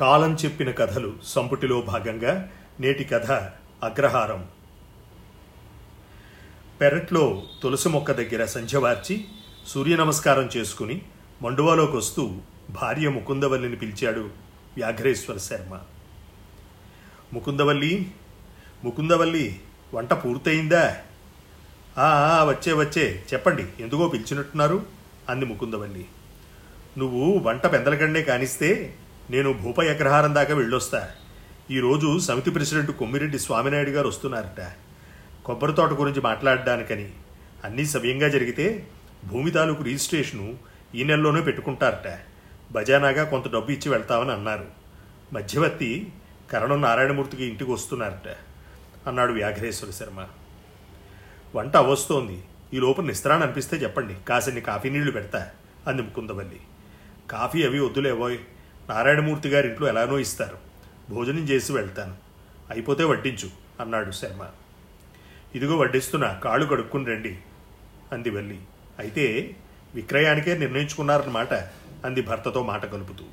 కాలం చెప్పిన కథలు సంపుటిలో భాగంగా నేటి కథ అగ్రహారం. పెరట్లో తులసి మొక్క దగ్గర సంధ్యవార్చి సూర్య నమస్కారం చేసుకుని మండువాలోకి వస్తూ భార్య ముకుందవల్లిని పిలిచాడు వ్యాఘ్రేశ్వర శర్మ. ముకుందవల్లి ముకుందవల్లి వంట పూర్తయిందా? "ఆ, వచ్చే వచ్చే చెప్పండి ఎందుకో పిలిచినట్టున్నారు? అంది ముకుందవల్లి. నువ్వు వంట పెందలకండే కానిస్తే నేను భూపయ్య అగ్రహారం దాకా వెళ్ళొస్తా. ఈరోజు సమితి ప్రెసిడెంట్ కొమ్మిరెడ్డి స్వామినాయుడు గారు వస్తున్నారట. కొబ్బరి తోట గురించి మాట్లాడడానికని. అన్నీ సవ్యంగా జరిగితే భూమి తాలూకు రిజిస్ట్రేషను ఈ నెలలోనే పెట్టుకుంటారట. బజానాగా కొంత డబ్బు ఇచ్చి వెళ్తామని అన్నారు. మధ్యవర్తి కరణం నారాయణమూర్తికి ఇంటికి వస్తున్నారట. అన్నాడు వ్యాఘ్రేశ్వర శర్మ. వంట అవస్తోంది ఈ లోపల నిస్త్రాణ అనిపిస్తే చెప్పండి. కాసిన్ని కాఫీ నీళ్ళు పెడతా. అంది ముకుందవల్లి. కాఫీ అవి వద్దులేవోయ్ నారాయణమూర్తి గారి ఇంట్లో ఎలానో ఇస్తారు. భోజనం చేసి వెళ్తాను. అయిపోతే వడ్డించు అన్నాడు శర్మ. ఇదిగో వడ్డిస్తున్నా కాళ్ళు కడుక్కుని రండి అంది వెళ్ళి అయితే విక్రయానికే నిర్ణయించుకున్నారన్నమాట అంది భర్తతో మాట కలుపుతూ.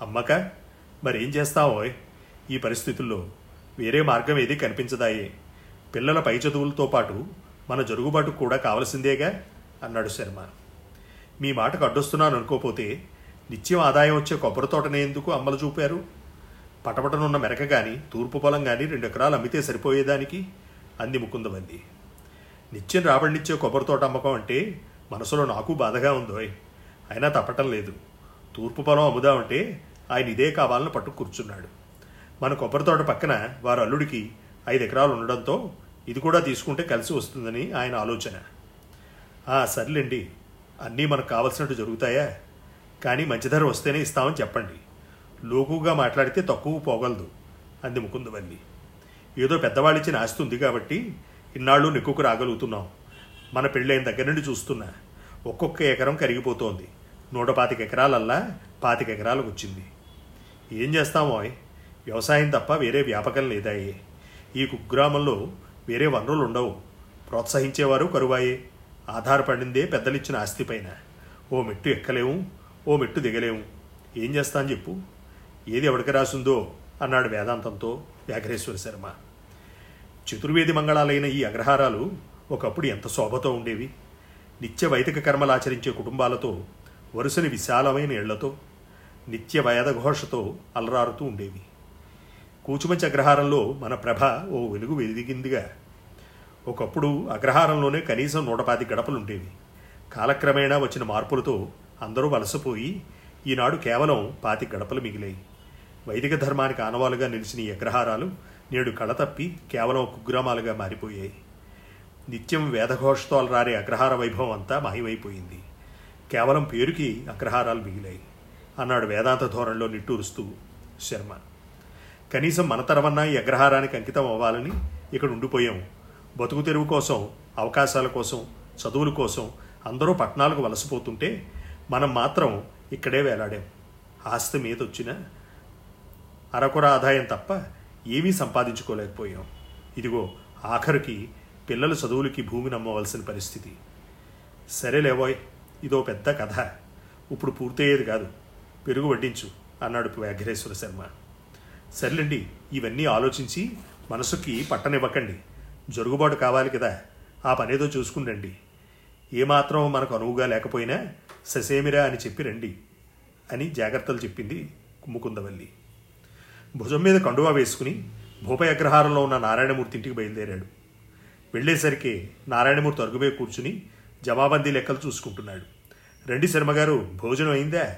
అమ్మక మరేం చేస్తావో ఈ పరిస్థితుల్లో వేరే మార్గం ఏది కనిపించదాయే. పిల్లల పై చదువులతో పాటు మన జరుగుబాటు కూడా కావలసిందేగా అన్నాడు శర్మ. మీ మాటకు అడ్డొస్తున్నాను అనుకోపోతే నిత్యం ఆదాయం వచ్చే కొబ్బరి తోటనే ఎందుకు అమ్మలు చూపారు? పటపటనున్న మెరక కానీ తూర్పు పొలం కానీ రెండు ఎకరాలు అమ్మితే సరిపోయేదానికి? అంది ముకుందమంది. నిత్యం రాబడినిచ్చే కొబ్బరి తోట అమ్మకం అంటే మనసులో నాకు బాధగా ఉందోయ్. అయినా తప్పటం లేదు. తూర్పు పొలం అమ్ముదామంటే ఆయన ఇదే కావాలని పట్టు కూర్చున్నాడు. మన కొబ్బరి తోట పక్కన వారు అల్లుడికి ఐదు ఎకరాలు ఉండడంతో ఇది కూడా తీసుకుంటే కలిసి వస్తుందని ఆయన ఆలోచన. ఆ సర్లేండి. అన్నీ మనకు కావలసినట్టు జరుగుతాయా? కానీ మంచి ధర వస్తేనే ఇస్తామని చెప్పండి. లోకుగా మాట్లాడితే తక్కువ పోగలదు. అంది ముకుందవల్లి. ఏదో పెద్దవాళ్ళిచ్చిన ఆస్తి ఉంది కాబట్టి ఇన్నాళ్ళు నెక్కుకు రాగలుగుతున్నాం. మన పెళ్ళైన దగ్గర నుండి చూస్తున్నా. ఒక్కొక్క ఎకరం కరిగిపోతోంది. నూట పాతిక ఎకరాలల్లా పాతిక ఎకరాలకు వచ్చింది. ఏం చేస్తామో వ్యవసాయం తప్ప వేరే వ్యాపకం లేదాయే. ఈ కుగ్రామంలో వేరే వనరులు ఉండవు. ప్రోత్సహించేవారు కరువాయే. ఆధారపడిందే పెద్దలిచ్చిన ఆస్తిపైన ఓ మెట్టు ఎక్కలేము. ఓ మెట్టు దిగలేము. ఏం చేస్తాను చెప్పు. ఏది ఎవడికి రాసుందో అన్నాడు వేదాంతంతో వ్యాఘ్రేశ్వర శర్మ. చతుర్వేది మంగళాలైన ఈ అగ్రహారాలు ఒకప్పుడు ఎంత శోభతో ఉండేవి. నిత్య వైదిక కర్మలు ఆచరించే కుటుంబాలతో వరుసని విశాలమైన ఇళ్ళతో నిత్య వేదఘోషతో అలరారుతూ ఉండేవి. కూచుమంచి అగ్రహారంలో మన ప్రభ ఓ వెలుగు వెలిగిందిగా. ఒకప్పుడు అగ్రహారంలోనే కనీసం నూట పాతి గడపలు ఉండేవి. కాలక్రమేణా వచ్చిన మార్పులతో అందరూ వలసపోయి ఈనాడు కేవలం పాతి గడపలు మిగిలాయి. వైదిక ధర్మానికి ఆనవాలుగా నిలిచిన ఈ అగ్రహారాలు నేడు కళతప్పి కేవలం కుగ్రామాలుగా మారిపోయాయి. నిత్యం వేదఘోషతో రారే అగ్రహార వైభవం అంతా మాయమైపోయింది. కేవలం పేరుకి అగ్రహారాలు మిగిలాయి. అన్నాడు వేదాంత ధోరణిలో నిట్టూరుస్తూ శర్మ. కనీసం మన తరమన్నా ఈ అగ్రహారానికి అంకితం అవ్వాలని ఇక్కడ ఉండిపోయాం. బతుకు తెరువు కోసం అవకాశాల కోసం చదువుల కోసం అందరూ పట్టణాలకు వలసపోతుంటే మనం మాత్రం ఇక్కడే వేలాడాం. ఆస్తి మీద వచ్చిన అరకొర ఆదాయం తప్ప ఏమీ సంపాదించుకోలేకపోయాం. ఇదిగో ఆఖరికి పిల్లల చదువులకి భూమి నమ్మవలసిన పరిస్థితి. సరేలేవోయ్ ఇదో పెద్ద కథ. ఇప్పుడు పూర్తయ్యేది కాదు. పెరుగు వడ్డించు అన్నాడు వ్యాఘ్రేశ్వర శర్మ. సర్లేండి ఇవన్నీ ఆలోచించి మనసుకి పట్టనివ్వకండి. జరుగుబాటు కావాలి కదా. ఆ పనేదో చూసుకుని ఏమాత్రం మనకు అనువుగా లేకపోయినా ససేమిరా అని చెప్పి రండి అని జాగ్రత్తలు చెప్పింది ముకుందవల్లి. భుజం మీద కండువా వేసుకుని భూపయ అగ్రహారంలో ఉన్న నారాయణమూర్తి ఇంటికి బయలుదేరాడు. వెళ్ళేసరికి నారాయణమూర్తి అరుగుపై కూర్చుని జవాబందీ లెక్కలు చూసుకుంటున్నాడు. రండి శర్మగారు భోజనం అయిందా?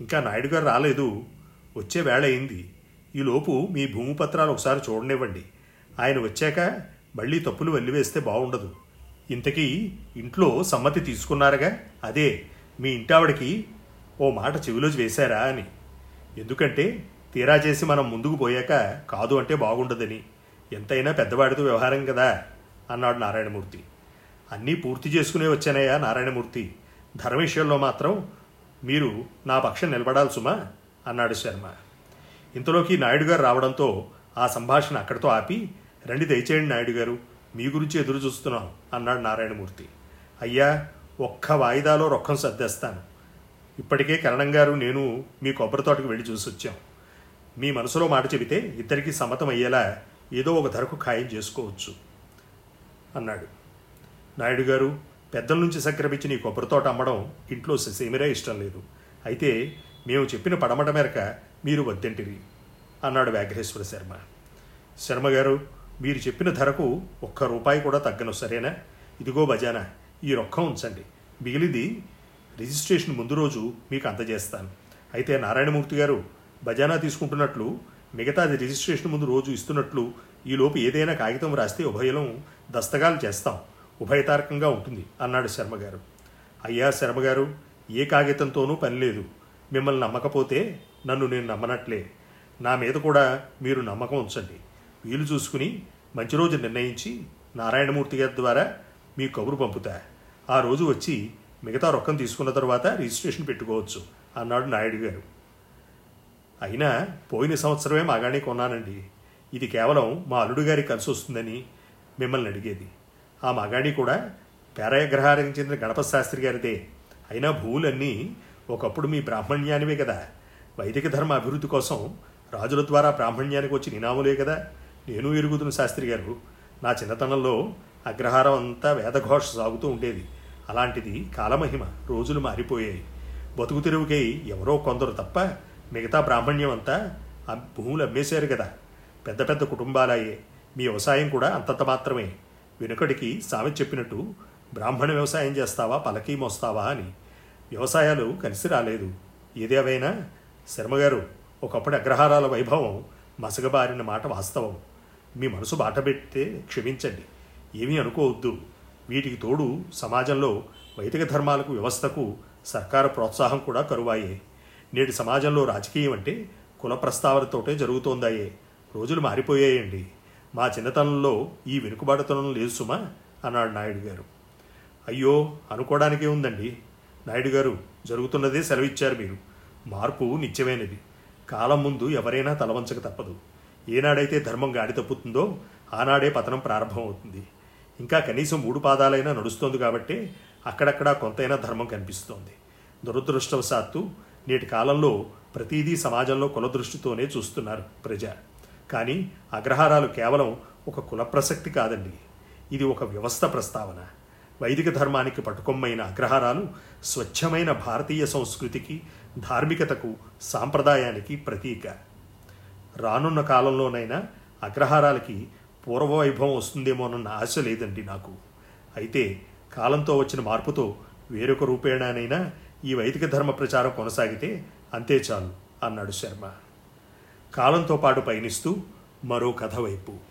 ఇంకా నాయుడు గారు రాలేదు. వచ్చే వేళ అయింది. ఈలోపు మీ భూమి పత్రాలు ఒకసారి చూడనివ్వండి. ఆయన వచ్చాక మళ్ళీ తప్పులు వెళ్ళివేస్తే బాగుండదు. ఇంతకీ ఇంట్లో సమ్మతి తీసుకున్నారుగా? అదే మీ ఇంటావిడకి ఓ మాట చెవిలో వేశారా అని. ఎందుకంటే తీరా చేసి మనం ముందుకు పోయాక కాదు అంటే బాగుండదని. ఎంతైనా పెద్దవాడితో వ్యవహారం కదా అన్నాడు నారాయణమూర్తి. అన్నీ పూర్తి చేసుకునే వచ్చానయ్యా నారాయణమూర్తి. ధర్మ విషయంలో మాత్రం మీరు నా పక్షం నిలబడాలి సుమా అన్నాడు శర్మ. ఇంతలోకి నాయుడు గారు రావడంతో ఆ సంభాషణ అక్కడితో ఆపి రండి దయచేయండి నాయుడు గారు మీ గురించి ఎదురు చూస్తున్నాం అన్నాడు నారాయణమూర్తి. అయ్యా ఒక్క వాయిదాలో రొక్కం సర్దేస్తాను. ఇప్పటికే కరణం గారు నేను మీ కొబ్బరి తోటకు వెళ్ళి చూసి వచ్చాం. మీ మనసులో మాట చెబితే ఇద్దరికీ సమ్మతం అయ్యేలా ఏదో ఒక ధరకు ఖాయం చేసుకోవచ్చు అన్నాడు. నాయుడు గారు పెద్దల నుంచి సంక్రమించిన ఈ కొబ్బరి తోట అమ్మడం ఇంట్లో సేమిరా ఇష్టం లేదు. అయితే మేము చెప్పిన పడమట మేరక మీరు వద్దంటిరి అన్నాడు వ్యాఘ్రేశ్వర శర్మ. శర్మ గారు మీరు చెప్పిన ధరకు ఒక్క రూపాయి కూడా తగ్గను సరేనా? ఇదిగో బజానా ఈ రొక్కం ఉంచండి. మిగిలింది రిజిస్ట్రేషన్ ముందు రోజు మీకు అందజేస్తాను. అయితే నారాయణమూర్తి గారు బజానా తీసుకుంటున్నట్లు మిగతాది రిజిస్ట్రేషన్ ముందు రోజు ఇస్తున్నట్లు ఈలోపు ఏదైనా కాగితం రాస్తే ఉభయలం దస్తగాలు చేస్తాం. ఉభయతారకంగా ఉంటుంది అన్నాడు శర్మగారు అయ్యా శర్మగారు ఏ కాగితంతోనూ పని లేదు. మిమ్మల్ని నమ్మకపోతే నన్ను నేను నమ్మనట్లే. నా మీద కూడా మీరు నమ్మకం ఉంచండి. వీలు చూసుకుని మంచి రోజు నిర్ణయించి నారాయణమూర్తి గారి ద్వారా మీ కబురు పంపుతా. ఆ రోజు వచ్చి మిగతా రొక్కం తీసుకున్న తర్వాత రిజిస్ట్రేషన్ పెట్టుకోవచ్చు అన్నాడు నాయుడు గారు. అయినా పోయిన సంవత్సరమే మాగాణి కొన్నానండి. ఇది కేవలం మా అల్లుడు గారికి కలిసి వస్తుందని మిమ్మల్ని అడిగేది. ఆ మగాణి కూడా పేరాగ్రహానికి చెందిన గణపతి శాస్త్రి గారిదే. అయినా భూములన్నీ ఒకప్పుడు మీ బ్రాహ్మణ్యానివే కదా. వైదిక ధర్మ అభివృద్ధి కోసం రాజుల ద్వారా బ్రాహ్మణ్యానికి వచ్చి నినాములే కదా. నేను ఎరుగుతున్న శాస్త్రి గారు. నా చిన్నతనంలో అగ్రహారం అంతా వేదఘోష సాగుతూ ఉండేది. అలాంటిది కాలమహిమ రోజులు మారిపోయాయి. బతుకు తెరువుకై ఎవరో కొందరు తప్ప మిగతా బ్రాహ్మణ్యం అంతా ఆ భూములు అమ్మేశారు కదా పెద్ద పెద్ద కుటుంబాలయ్యే మీ వ్యవసాయం కూడా అంతంత మాత్రమే. వెనుకడికి సామెత చెప్పినట్టు బ్రాహ్మణ వ్యవసాయం చేస్తావా? పలకీ మోస్తావా? అని. వ్యవసాయాలు కలిసి రాలేదు. ఏదేవైనా? శర్మగారు ఒకప్పుడు అగ్రహారాల వైభవం మసగబారిన మాట వాస్తవం. మీ మనసు బాట పెడితే క్షమించండి. ఏమీ అనుకోవద్దు. వీటికి తోడు సమాజంలో వైదిక ధర్మాలకు వ్యవస్థకు సర్కారు ప్రోత్సాహం కూడా కరువాయే. నేటి సమాజంలో రాజకీయం అంటే కుల ప్రస్తావనతోటే జరుగుతోందాయే. రోజులు మారిపోయాయండి. మా చిన్నతనంలో ఈ వెనుకబాటుతనం లేదు సుమా అన్నాడు నాయుడు గారు. అయ్యో అనుకోవడానికే ఉందండి. నాయుడు గారు జరుగుతున్నదే సెలవిచ్చారు మీరు. మార్పు నిత్యమైనది. కాలం ముందు ఎవరైనా తలవంచక తప్పదు. ఏనాడైతే ధర్మం గాడి తప్పుతుందో ఆనాడే పతనం ప్రారంభమవుతుంది. ఇంకా కనీసం మూడు పాదాలైనా నడుస్తోంది కాబట్టి అక్కడక్కడా కొంతైనా ధర్మం కనిపిస్తోంది. దురదృష్టవశాత్తు నేటి కాలంలో ప్రతిదీ సమాజంలో కులదృష్టితోనే చూస్తున్నారు ప్రజ. కానీ అగ్రహారాలు కేవలం ఒక కుల ప్రసక్తి కాదండి. ఇది ఒక వ్యవస్థ ప్రస్తావన. వైదిక ధర్మానికి పట్టుకొమ్మైన అగ్రహారాలు స్వచ్ఛమైన భారతీయ సంస్కృతికి ధార్మికతకు సాంప్రదాయానికి ప్రతీక. రానున్న కాలంలోనైనా అగ్రహారాలకి పూర్వవైభవం వస్తుందేమోనన్న ఆశ లేదండి నాకు. అయితే కాలంతో వచ్చిన మార్పుతో వేరొక రూపేణానైనా ఈ వైదిక ధర్మ ప్రచారం కొనసాగితే అంతే చాలు అన్నాడు శర్మ. కాలంతో పాటు పయనిస్తూ మరో కథ వైపు.